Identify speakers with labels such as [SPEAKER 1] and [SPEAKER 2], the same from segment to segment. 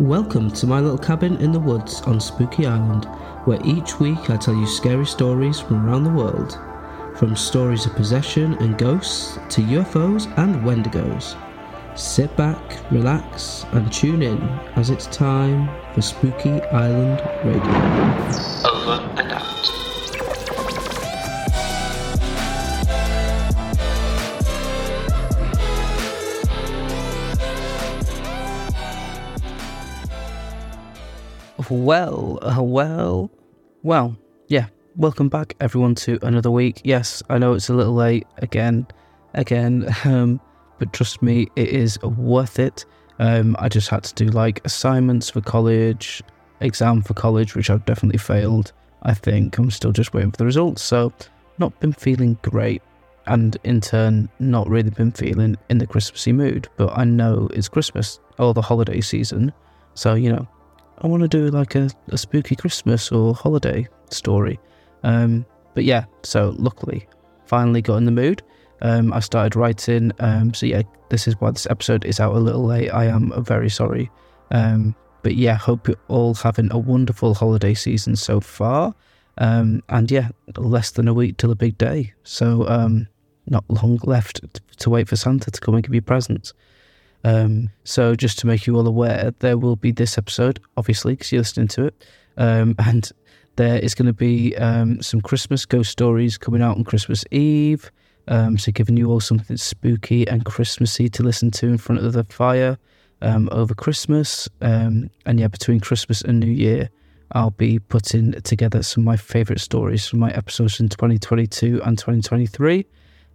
[SPEAKER 1] Welcome to my little cabin in the woods on Spooky Island, where each week I tell you scary stories from around the world. From stories of possession and ghosts to UFOs and Wendigos. Sit back, relax, and tune in as it's time for Spooky Island Radio.
[SPEAKER 2] Over and
[SPEAKER 1] Well, uh, well, well, yeah. Welcome back, everyone, to another week. Yes, I know it's a little late again, again, um, but trust me, it is worth it. Um, I just had to do like assignments for college, exam for college, which I've definitely failed. I think I'm still just waiting for the results, so not been feeling great, and in turn, not really been feeling in the Christmassy mood. But I know it's Christmas or the holiday season, so you know I want to do like a, a spooky Christmas or holiday story. Um, but yeah, so luckily, finally got in the mood. Um, I started writing. Um, so yeah, this is why this episode is out a little late. I am very sorry. Um, but yeah, hope you're all having a wonderful holiday season so far. Um, and yeah, less than a week till a big day. So um, not long left to wait for Santa to come and give you presents. Um, so just to make you all aware, there will be this episode, obviously, because you're listening to it, um, and there is going to be um, some Christmas ghost stories coming out on Christmas Eve. Um, so giving you all something spooky and Christmassy to listen to in front of the fire um, over Christmas. Um, and yeah, between Christmas and New Year, I'll be putting together some of my favourite stories from my episodes in 2022 and 2023.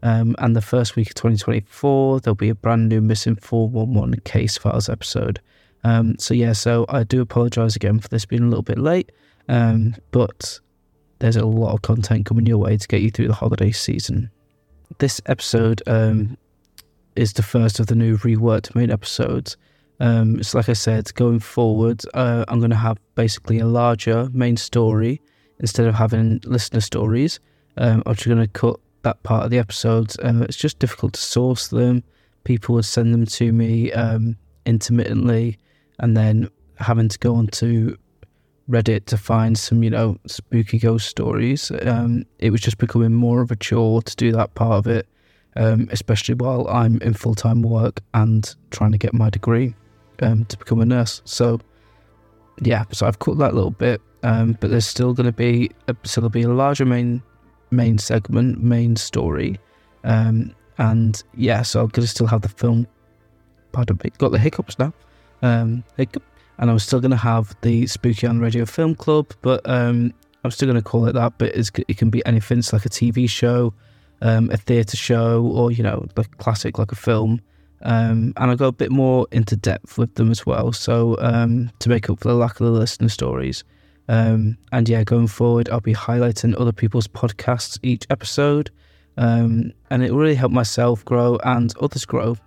[SPEAKER 1] Um, and the first week of 2024, there'll be a brand new Missing 411 case files episode. Um, so, yeah, so I do apologise again for this being a little bit late, um, but there's a lot of content coming your way to get you through the holiday season. This episode um, is the first of the new reworked main episodes. Um, it's like I said, going forward, uh, I'm going to have basically a larger main story instead of having listener stories. Um, I'm just going to cut that part of the episodes. Um, it's just difficult to source them. People would send them to me um, intermittently, and then having to go onto Reddit to find some, you know, spooky ghost stories. Um, it was just becoming more of a chore to do that part of it, um, especially while I'm in full time work and trying to get my degree um, to become a nurse. So, yeah, so I've cut that little bit, um, but there's still going to be a, so there'll be a larger main main segment, main story. Um, and yeah, so I'm to still have the film. Pardon me, got the hiccups now. Um, hiccup. And I'm still to have the Spooky Island Radio Film Club, but um, I'm still to call it that. But it can be anything. It's like a TV show, um, a theatre show, or, you know, the classic, like a film. Um, and I go a bit more into depth with them as well. So um, to make up for the lack of the listener stories. Um, and yeah, going forward, I'll be highlighting other people's podcasts each episode. Um, and it will really help myself grow and others grow,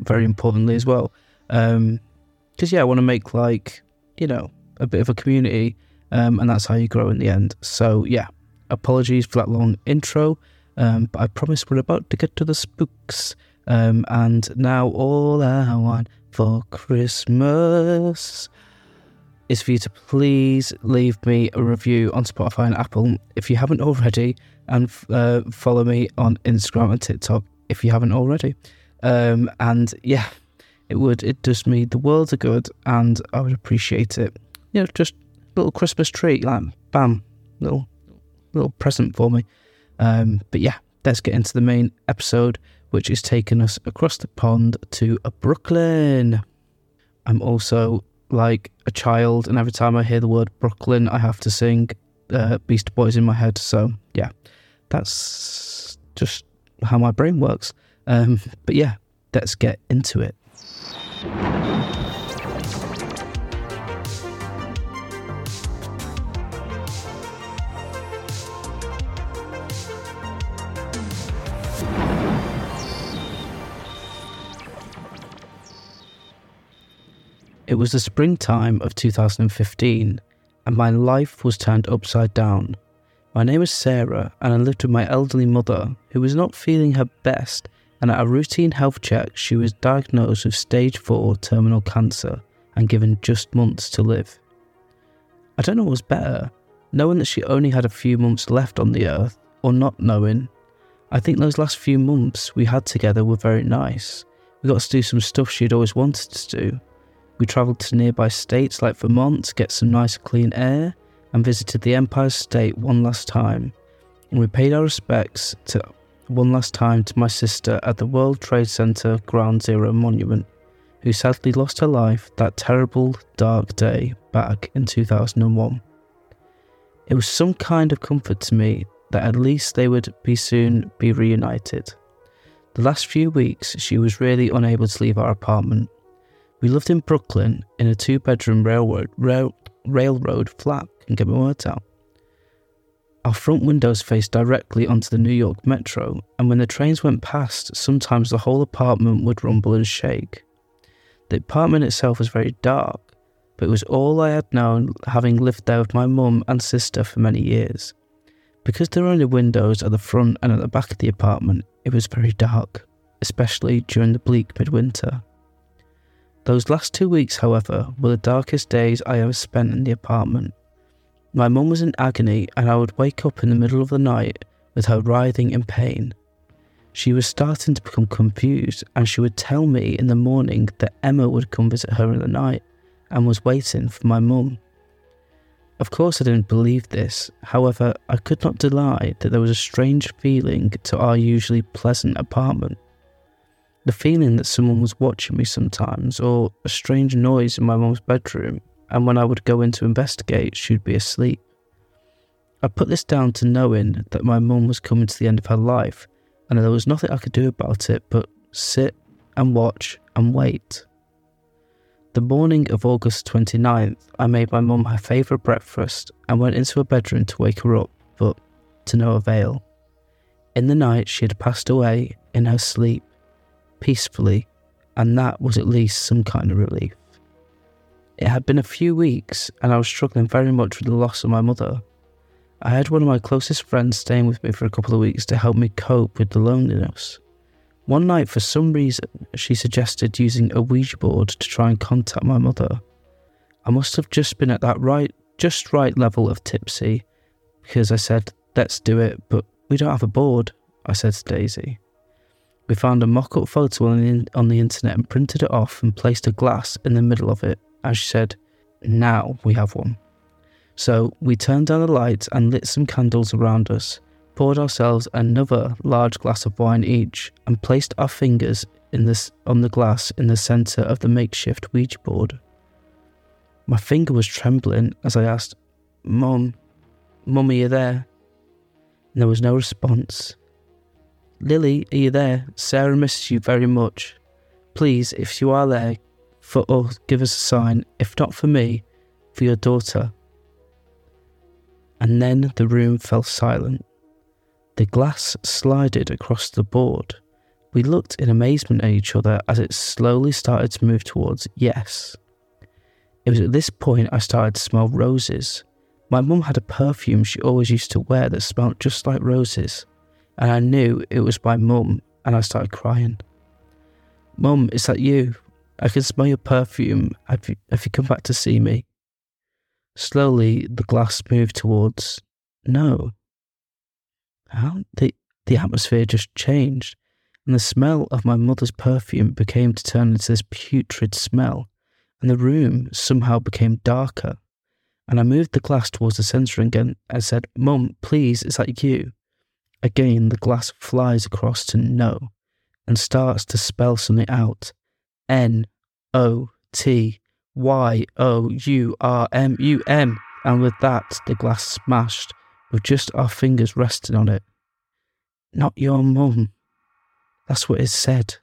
[SPEAKER 1] very importantly as well. Because, um, yeah, I want to make like, you know, a bit of a community. Um, and that's how you grow in the end. So, yeah, apologies for that long intro. Um, but I promise we're about to get to the spooks. Um, and now all I want for Christmas is for you to please leave me a review on Spotify and Apple if you haven't already, and uh, follow me on Instagram and TikTok if you haven't already. Um, and yeah, it would it does me the world of good, and I would appreciate it. You know, just little Christmas treat, like bam, little little present for me. Um, but yeah, let's get into the main episode, which is taking us across the pond to Brooklyn. I'm also like a child, and every time I hear the word Brooklyn, I have to sing uh, Beastie Boys in my head. So yeah, that's just how my brain works. Um, but yeah, let's get into it. It was the springtime of 2015, and my life was turned upside down. My name is Sarah, and I lived with my elderly mother, who was not feeling her best, and at a routine health check, she was diagnosed with stage 4 terminal cancer, and given just months to live. I don't know what was better, knowing that she only had a few months left on the earth, or not knowing. I think those last few months we had together were very nice. We got to do some stuff she'd always wanted to do. We travelled to nearby states like Vermont to get some nice clean air and visited the Empire State one last time. And we paid our respects to one last time to my sister at the World Trade Center Ground Zero Monument, who sadly lost her life that terrible, dark day back in 2001. It was some kind of comfort to me that at least they would be soon be reunited. The last few weeks, she was really unable to leave our apartment. We lived in Brooklyn in a two bedroom railroad, rail, railroad flat, my words out. Our front windows faced directly onto the New York Metro, and when the trains went past, sometimes the whole apartment would rumble and shake. The apartment itself was very dark, but it was all I had known having lived there with my mum and sister for many years. Because there were only windows at the front and at the back of the apartment, it was very dark, especially during the bleak midwinter. Those last two weeks, however, were the darkest days I ever spent in the apartment. My mum was in agony, and I would wake up in the middle of the night with her writhing in pain. She was starting to become confused, and she would tell me in the morning that Emma would come visit her in the night and was waiting for my mum. Of course, I didn't believe this. However, I could not deny that there was a strange feeling to our usually pleasant apartment. The feeling that someone was watching me sometimes, or a strange noise in my mum's bedroom, and when I would go in to investigate, she'd be asleep. I put this down to knowing that my mum was coming to the end of her life, and there was nothing I could do about it but sit and watch and wait. The morning of August 29th, I made my mum her favourite breakfast and went into her bedroom to wake her up, but to no avail. In the night, she had passed away in her sleep, peacefully, and that was at least some kind of relief. It had been a few weeks, and I was struggling very much with the loss of my mother. I had one of my closest friends staying with me for a couple of weeks to help me cope with the loneliness. One night, for some reason, she suggested using a Ouija board to try and contact my mother. I must have just been at that right, just right level of tipsy, because I said, let's do it, but we don't have a board, I said to Daisy. We found a mock up photo on the, on the internet and printed it off and placed a glass in the middle of it as she said, Now we have one. So we turned down the lights and lit some candles around us, poured ourselves another large glass of wine each, and placed our fingers in this, on the glass in the centre of the makeshift Ouija board. My finger was trembling as I asked, Mum, Mum, are you there? And there was no response. Lily, are you there? Sarah misses you very much. Please, if you are there, for us, give us a sign, if not for me, for your daughter. And then the room fell silent. The glass slided across the board. We looked in amazement at each other as it slowly started to move towards yes. It was at this point I started to smell roses. My mum had a perfume she always used to wear that smelt just like roses, and I knew it was my mum, and I started crying. Mum, is that you? I can smell your perfume. Have you, have you come back to see me? Slowly, the glass moved towards no. How? The, the atmosphere just changed, and the smell of my mother's perfume became to turn into this putrid smell, and the room somehow became darker. And I moved the glass towards the centre again and said, Mum, please, is that you? Again, the glass flies across to no and starts to spell something out. N O T Y O U R M U M. And with that, the glass smashed with just our fingers resting on it. Not your mum. That's what is said.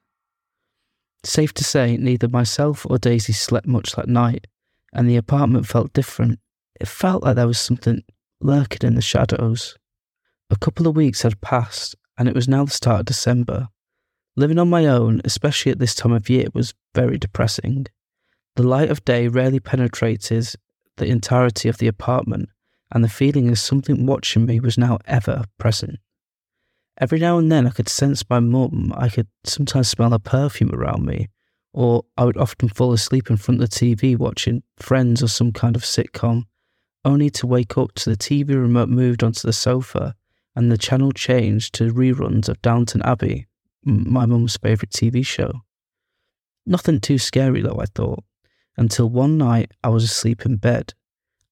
[SPEAKER 1] Safe to say, neither myself or Daisy slept much that night, and the apartment felt different. It felt like there was something lurking in the shadows. A couple of weeks had passed, and it was now the start of December. Living on my own, especially at this time of year, was very depressing. The light of day rarely penetrated the entirety of the apartment, and the feeling of something watching me was now ever present. Every now and then I could sense my mum, I could sometimes smell her perfume around me, or I would often fall asleep in front of the TV watching Friends or some kind of sitcom, only to wake up to the TV remote moved onto the sofa and the channel changed to reruns of Downton Abbey, my mum's favourite TV show. Nothing too scary though, I thought, until one night I was asleep in bed,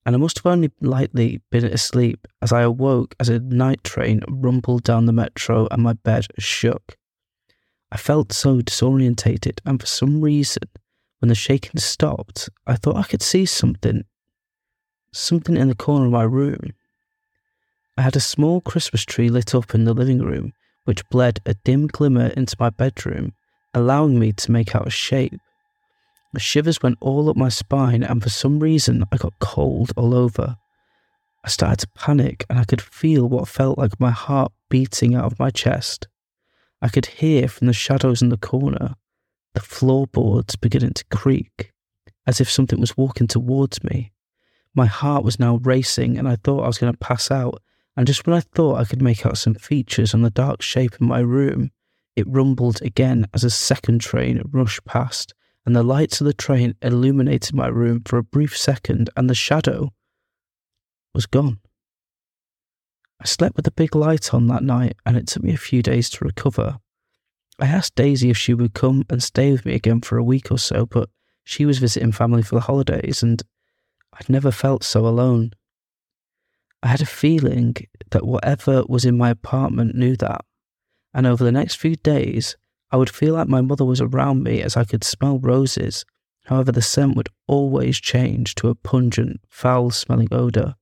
[SPEAKER 1] and I must have only lightly been asleep as I awoke as a night train rumbled down the metro and my bed shook. I felt so disorientated, and for some reason, when the shaking stopped, I thought I could see something. Something in the corner of my room. I had a small Christmas tree lit up in the living room, which bled a dim glimmer into my bedroom, allowing me to make out a shape. The shivers went all up my spine, and for some reason, I got cold all over. I started to panic, and I could feel what felt like my heart beating out of my chest. I could hear from the shadows in the corner the floorboards beginning to creak, as if something was walking towards me. My heart was now racing, and I thought I was going to pass out. And just when I thought I could make out some features on the dark shape in my room, it rumbled again as a second train rushed past, and the lights of the train illuminated my room for a brief second, and the shadow was gone. I slept with a big light on that night, and it took me a few days to recover. I asked Daisy if she would come and stay with me again for a week or so, but she was visiting family for the holidays, and I'd never felt so alone. I had a feeling that whatever was in my apartment knew that, and over the next few days, I would feel like my mother was around me as I could smell roses. However, the scent would always change to a pungent, foul smelling odour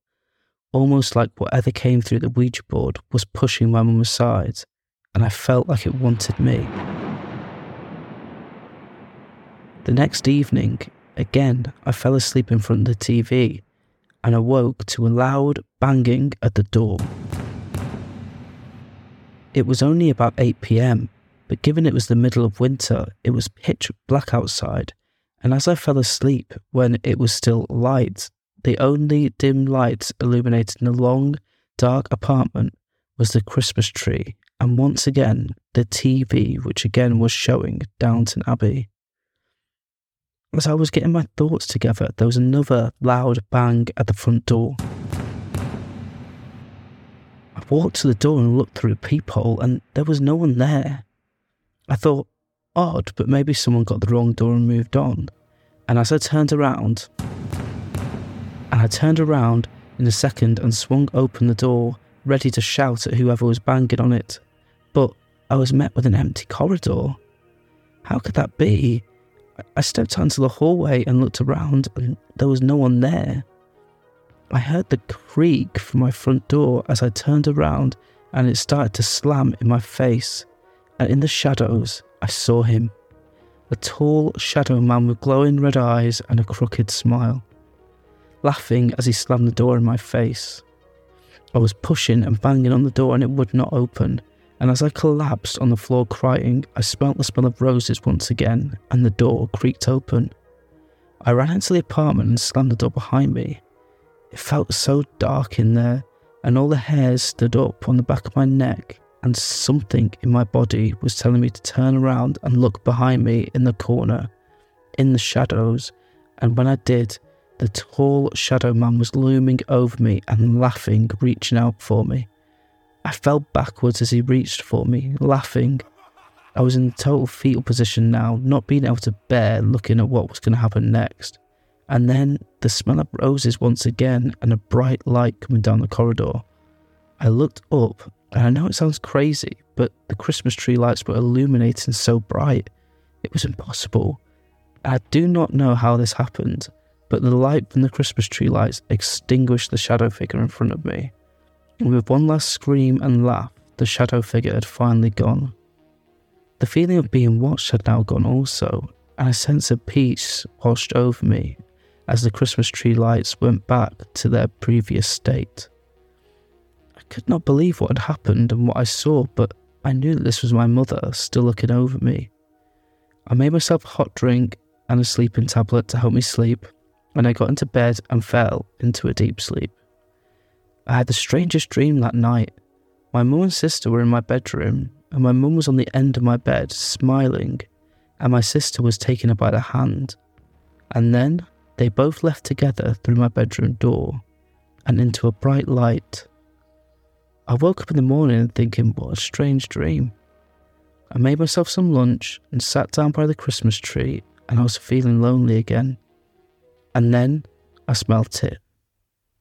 [SPEAKER 1] almost like whatever came through the Ouija board was pushing my mum aside, and I felt like it wanted me. The next evening, again, I fell asleep in front of the TV and awoke to a loud banging at the door. It was only about 8 pm, but given it was the middle of winter, it was pitch black outside, and as I fell asleep when it was still light, the only dim light illuminating the long, dark apartment was the Christmas tree, and once again the TV, which again was showing Downton Abbey. As I was getting my thoughts together, there was another loud bang at the front door. I walked to the door and looked through the peephole, and there was no one there. I thought, odd, but maybe someone got the wrong door and moved on. And as I turned around, and I turned around in a second and swung open the door, ready to shout at whoever was banging on it. But I was met with an empty corridor. How could that be? I stepped out into the hallway and looked around, and there was no one there. I heard the creak from my front door as I turned around, and it started to slam in my face. And in the shadows, I saw him a tall shadow man with glowing red eyes and a crooked smile laughing as he slammed the door in my face. I was pushing and banging on the door and it would not open. And as I collapsed on the floor crying, I smelt the smell of roses once again and the door creaked open. I ran into the apartment and slammed the door behind me. It felt so dark in there, and all the hairs stood up on the back of my neck, and something in my body was telling me to turn around and look behind me in the corner, in the shadows. And when I did, the tall shadow man was looming over me and laughing, reaching out for me. I fell backwards as he reached for me, laughing. I was in total fetal position now, not being able to bear looking at what was going to happen next. And then the smell of roses once again and a bright light coming down the corridor. I looked up, and I know it sounds crazy, but the Christmas tree lights were illuminating so bright. It was impossible. I do not know how this happened but the light from the Christmas tree lights extinguished the shadow figure in front of me. And with one last scream and laugh, the shadow figure had finally gone. The feeling of being watched had now gone also, and a sense of peace washed over me as the Christmas tree lights went back to their previous state. I could not believe what had happened and what I saw, but I knew that this was my mother still looking over me. I made myself a hot drink and a sleeping tablet to help me sleep, and I got into bed and fell into a deep sleep. I had the strangest dream that night. My mum and sister were in my bedroom, and my mum was on the end of my bed, smiling, and my sister was taking her by the hand. And then they both left together through my bedroom door and into a bright light. I woke up in the morning thinking, what a strange dream. I made myself some lunch and sat down by the Christmas tree, and I was feeling lonely again. And then I smelt it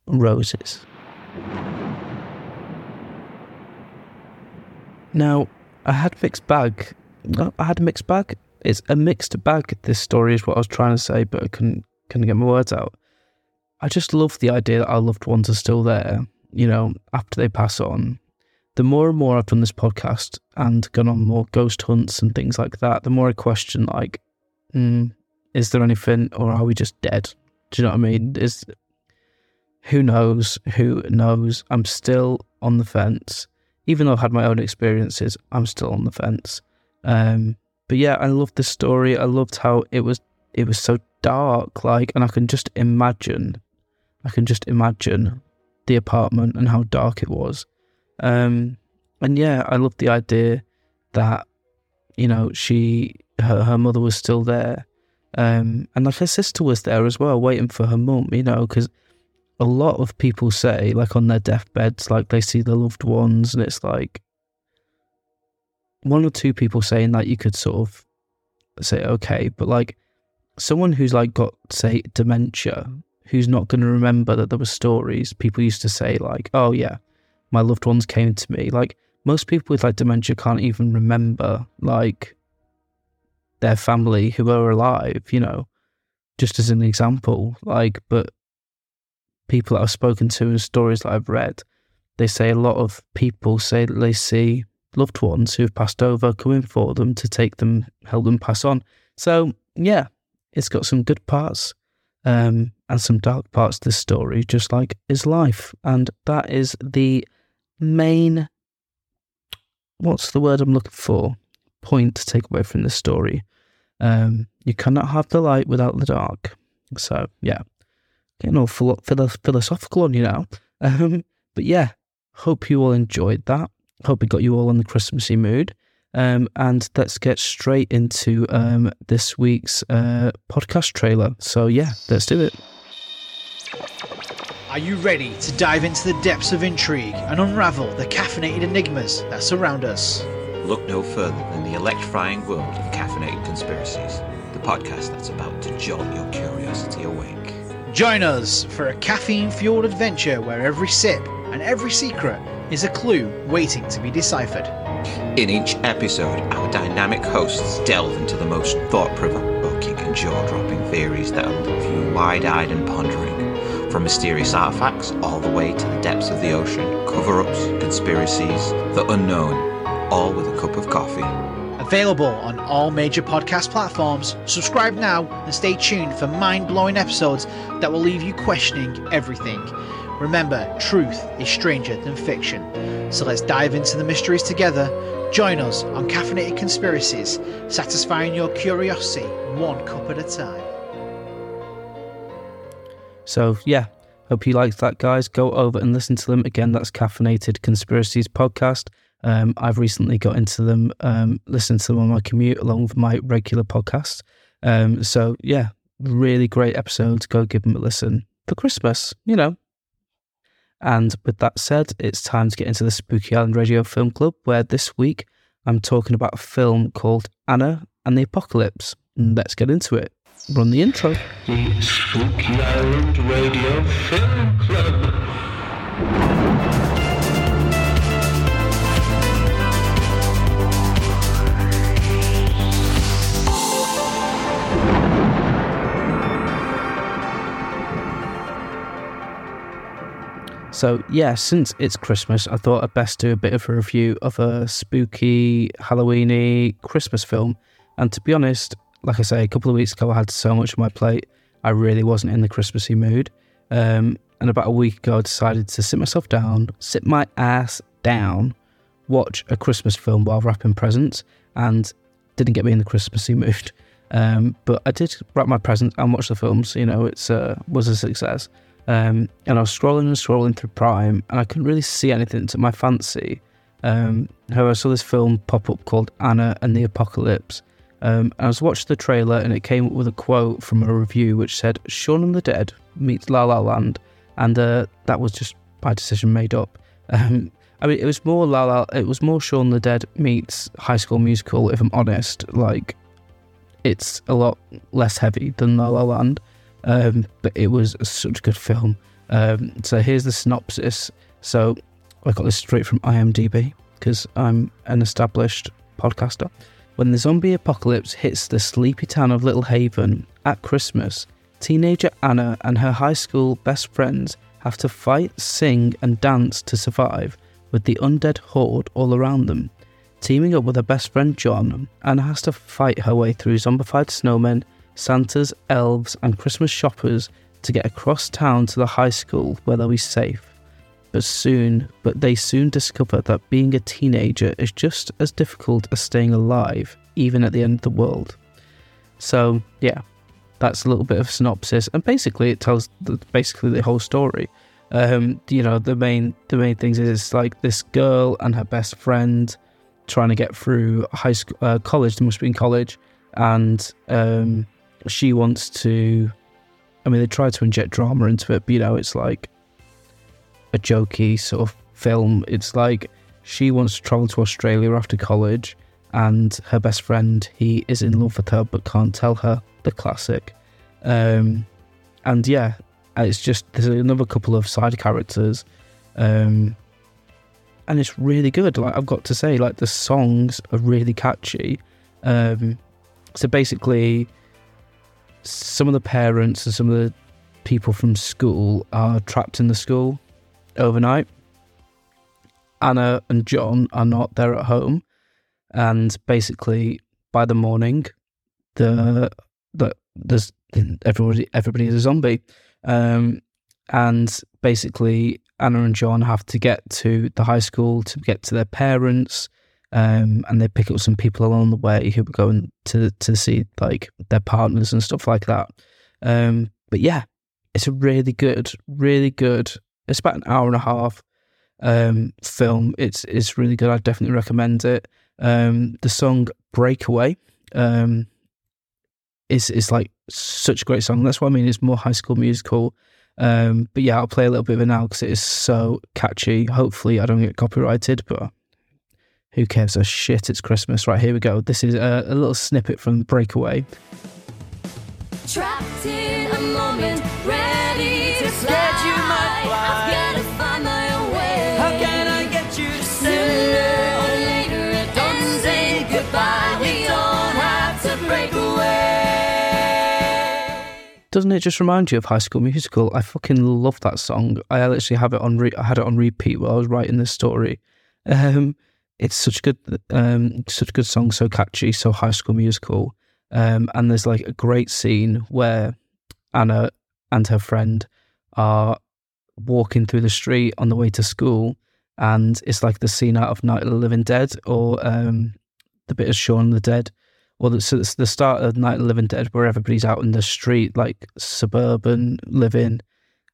[SPEAKER 1] roses. Now, I had mixed bag. I had a mixed bag. It's a mixed bag. This story is what I was trying to say, but I couldn't couldn't get my words out. I just love the idea that our loved ones are still there. You know, after they pass on. The more and more I've done this podcast and gone on more ghost hunts and things like that, the more I question like, mm, is there anything, or are we just dead? Do you know what I mean? Is who knows? Who knows? I'm still on the fence even though I've had my own experiences, I'm still on the fence. Um, but yeah, I loved the story. I loved how it was. It was so dark, like, and I can just imagine. I can just imagine the apartment and how dark it was. Um, and yeah, I loved the idea that you know she her her mother was still there, um, and like her sister was there as well, waiting for her mum. You know, because a lot of people say, like on their deathbeds, like they see their loved ones, and it's like one or two people saying that you could sort of say, okay, but like someone who's like got, say, dementia, who's not going to remember that there were stories, people used to say, like, oh yeah, my loved ones came to me. Like most people with like dementia can't even remember, like, their family who are alive, you know, just as an example. Like, but people that I've spoken to and stories that I've read, they say a lot of people say that they see loved ones who've passed over coming for them to take them, help them pass on. So, yeah, it's got some good parts um, and some dark parts to this story, just like is life. And that is the main, what's the word I'm looking for? Point to take away from this story. Um, you cannot have the light without the dark. So, yeah, getting all philo- philosophical on you now. Um, but yeah, hope you all enjoyed that. Hope it got you all in the Christmassy mood. Um, and let's get straight into um, this week's uh, podcast trailer. So yeah, let's do it.
[SPEAKER 2] Are you ready to dive into the depths of intrigue and unravel the caffeinated enigmas that surround us?
[SPEAKER 3] Look no further than the electrifying world of caffeinated conspiracies, the podcast that's about to jolt your curiosity awake.
[SPEAKER 2] Join us for a caffeine fueled adventure where every sip and every secret is a clue waiting to be deciphered.
[SPEAKER 3] In each episode, our dynamic hosts delve into the most thought provoking and jaw dropping theories that leave you wide eyed and pondering. From mysterious artifacts all the way to the depths of the ocean, cover ups, conspiracies, the unknown, all with a cup of coffee.
[SPEAKER 2] Available on all major podcast platforms. Subscribe now and stay tuned for mind blowing episodes that will leave you questioning everything. Remember, truth is stranger than fiction. So let's dive into the mysteries together. Join us on Caffeinated Conspiracies, satisfying your curiosity one cup at a time.
[SPEAKER 1] So, yeah, hope you liked that, guys. Go over and listen to them. Again, that's Caffeinated Conspiracies podcast. Um, I've recently got into them, um, listened to them on my commute along with my regular podcast. Um, so yeah, really great episodes. Go give them a listen for Christmas, you know. And with that said, it's time to get into the Spooky Island Radio Film Club, where this week I'm talking about a film called Anna and the Apocalypse. Let's get into it. Run the intro.
[SPEAKER 4] The Spooky Island Radio Film Club.
[SPEAKER 1] So, yeah, since it's Christmas, I thought I'd best do a bit of a review of a spooky, Halloweeny Christmas film. And to be honest, like I say, a couple of weeks ago, I had so much on my plate, I really wasn't in the Christmassy mood. Um, and about a week ago, I decided to sit myself down, sit my ass down, watch a Christmas film while wrapping presents, and didn't get me in the Christmassy mood. Um, but I did wrap my presents and watch the films. You know, it's uh, was a success. Um, and I was scrolling and scrolling through Prime, and I couldn't really see anything to my fancy. Um, however, I saw this film pop up called Anna and the Apocalypse, Um, I was watching the trailer and it came up with a quote from a review which said Shaun of the Dead meets La La Land, and uh, that was just by decision made up. Um, I mean, it was more La La. It was more Shaun the Dead meets High School Musical. If I'm honest, like it's a lot less heavy than La La Land, um, but it was such a good film. Um, so here's the synopsis. So I got this straight from IMDb because I'm an established podcaster. When the zombie apocalypse hits the sleepy town of Little Haven at Christmas, teenager Anna and her high school best friends have to fight, sing, and dance to survive with the undead horde all around them. Teaming up with her best friend John, Anna has to fight her way through zombified snowmen, Santas, elves, and Christmas shoppers to get across town to the high school where they'll be safe. But soon, but they soon discover that being a teenager is just as difficult as staying alive, even at the end of the world. So, yeah, that's a little bit of synopsis, and basically it tells the, basically the whole story. Um, you know, the main the main things is like this girl and her best friend trying to get through high school, uh, college. They must be in college, and um, she wants to. I mean, they try to inject drama into it, but you know, it's like a jokey sort of film. It's like she wants to travel to Australia after college, and her best friend he is in love with her but can't tell her. The classic, um, and yeah, it's just there's another couple of side characters, um, and it's really good. Like I've got to say, like the songs are really catchy. Um, so basically, some of the parents and some of the people from school are trapped in the school overnight. Anna and John are not there at home, and basically by the morning, the the there's everybody everybody is a zombie, um, and basically Anna and John have to get to the high school to get to their parents, um, and they pick up some people along the way who are going to to see like their partners and stuff like that. Um, but yeah, it's a really good, really good it's about an hour and a half um, film. It's it's really good. I definitely recommend it. Um, the song "Breakaway" um, is is like such a great song. That's what I mean. It's more High School Musical. Um, but yeah, I'll play a little bit of it now because it is so catchy. Hopefully, I don't get copyrighted, but who cares a shit? It's Christmas. Right here we go. This is a, a little snippet from "Breakaway."
[SPEAKER 5] Trapped in a moment, ready to fly. I've gotta find my own way.
[SPEAKER 6] How can I get you to
[SPEAKER 5] Sooner or later it
[SPEAKER 6] Don't
[SPEAKER 5] ends.
[SPEAKER 6] say goodbye.
[SPEAKER 5] We don't have to break away.
[SPEAKER 1] Doesn't it just remind you of High School Musical? I fucking love that song. I literally have it on. Re- I had it on repeat while I was writing this story. Um, it's such good, um, such good song, so catchy, so High School Musical. Um, and there's like a great scene where Anna and her friend are walking through the street on the way to school, and it's like the scene out of Night of the Living Dead or um, the bit of Shaun the Dead. Well, the- so it's the start of Night of the Living Dead where everybody's out in the street, like suburban living,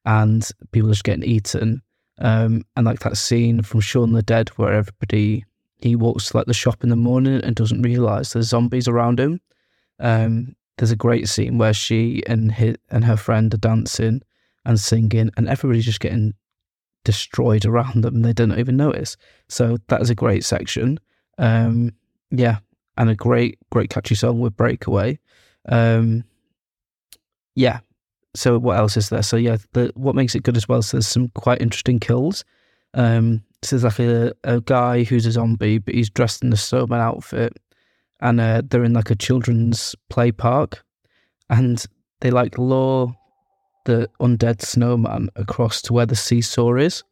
[SPEAKER 1] and people are just getting eaten. Um, and like that scene from Shaun the Dead where everybody he walks like the shop in the morning and doesn't realize there's zombies around him. Um, there's a great scene where she and his, and her friend are dancing and singing, and everybody's just getting destroyed around them. They don't even notice. So that is a great section. Um, yeah, and a great, great catchy song with Breakaway. Um, yeah. So what else is there? So yeah, the, what makes it good as well? So there's some quite interesting kills. Um, there's like a, a guy who's a zombie, but he's dressed in a snowman outfit, and uh, they're in like a children's play park, and they like lure the undead snowman across to where the seesaw is,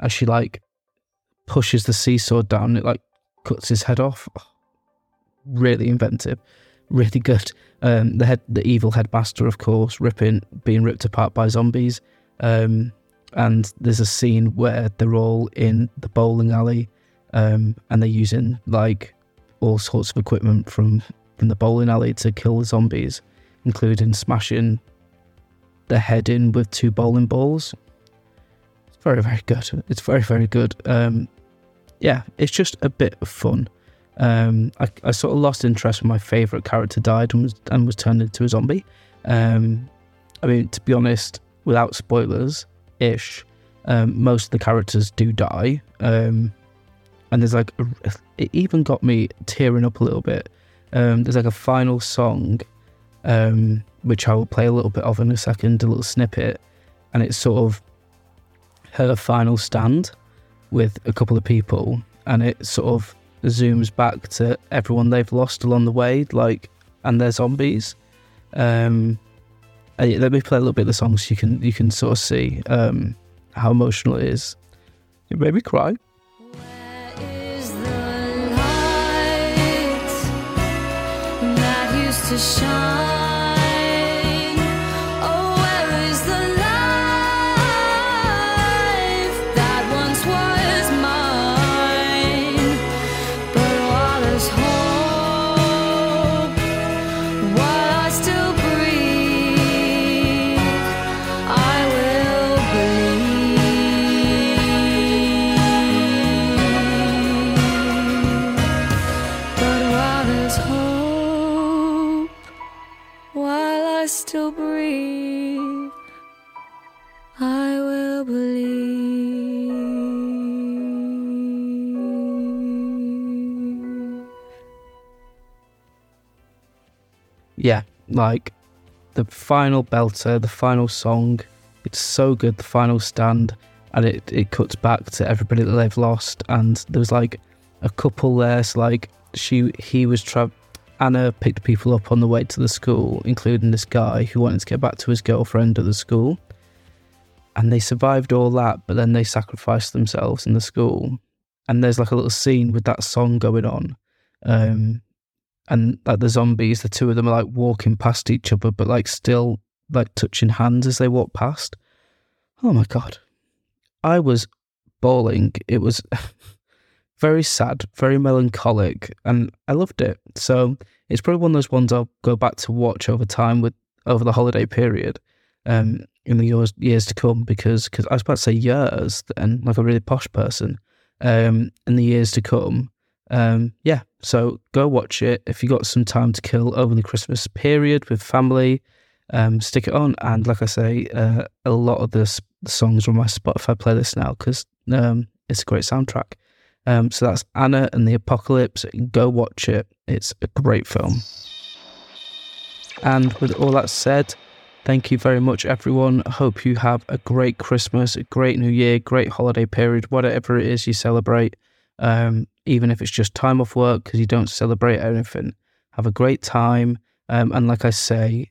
[SPEAKER 1] and she like pushes the seesaw down, and it like cuts his head off. Really inventive, really good. Um, the head, the evil headmaster, of course, ripping, being ripped apart by zombies. Um, and there's a scene where they're all in the bowling alley, um, and they're using like all sorts of equipment from from the bowling alley to kill the zombies, including smashing the head in with two bowling balls. It's very very good. It's very very good. Um, yeah, it's just a bit of fun. Um, I, I sort of lost interest when my favorite character died and was and was turned into a zombie. Um, I mean, to be honest, without spoilers, ish, um, most of the characters do die. Um, and there's like, a, it even got me tearing up a little bit. Um, there's like a final song, um, which I will play a little bit of in a second, a little snippet, and it's sort of her final stand with a couple of people, and it sort of zooms back to everyone they've lost along the way, like, and they're zombies. Um, uh, let me play a little bit of the song so you can you can sort of see um, how emotional it is. It made me cry.
[SPEAKER 5] Where is the light that used to shine?
[SPEAKER 1] Yeah, like the final belter, the final song. It's so good. The final stand, and it it cuts back to everybody that they've lost. And there was like a couple there. So like she he was trapped. Anna picked people up on the way to the school, including this guy who wanted to get back to his girlfriend at the school. And they survived all that, but then they sacrificed themselves in the school. And there's like a little scene with that song going on. Um, and like the zombies, the two of them are like walking past each other, but like still like touching hands as they walk past. Oh my god, I was bawling. It was very sad, very melancholic, and I loved it. So it's probably one of those ones I'll go back to watch over time with over the holiday period, um, in the years years to come because cause I was about to say years and like a really posh person, um, in the years to come. Um, yeah, so go watch it if you got some time to kill over the Christmas period with family. Um, stick it on, and like I say, uh, a lot of the songs are on my Spotify playlist now because um, it's a great soundtrack. Um, so that's Anna and the Apocalypse. Go watch it; it's a great film. And with all that said, thank you very much, everyone. Hope you have a great Christmas, a great New Year, great holiday period, whatever it is you celebrate. Um, even if it's just time off work because you don't celebrate anything. Have a great time. Um, and like I say,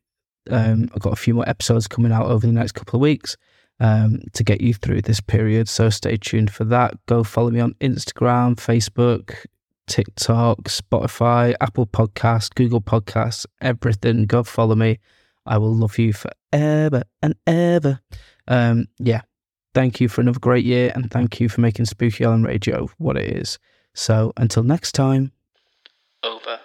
[SPEAKER 1] um, I've got a few more episodes coming out over the next couple of weeks um, to get you through this period. So stay tuned for that. Go follow me on Instagram, Facebook, TikTok, Spotify, Apple Podcast, Google Podcasts, everything. Go follow me. I will love you forever and ever. Um, yeah. Thank you for another great year and thank you for making Spooky Island Radio what it is. So until next time, over.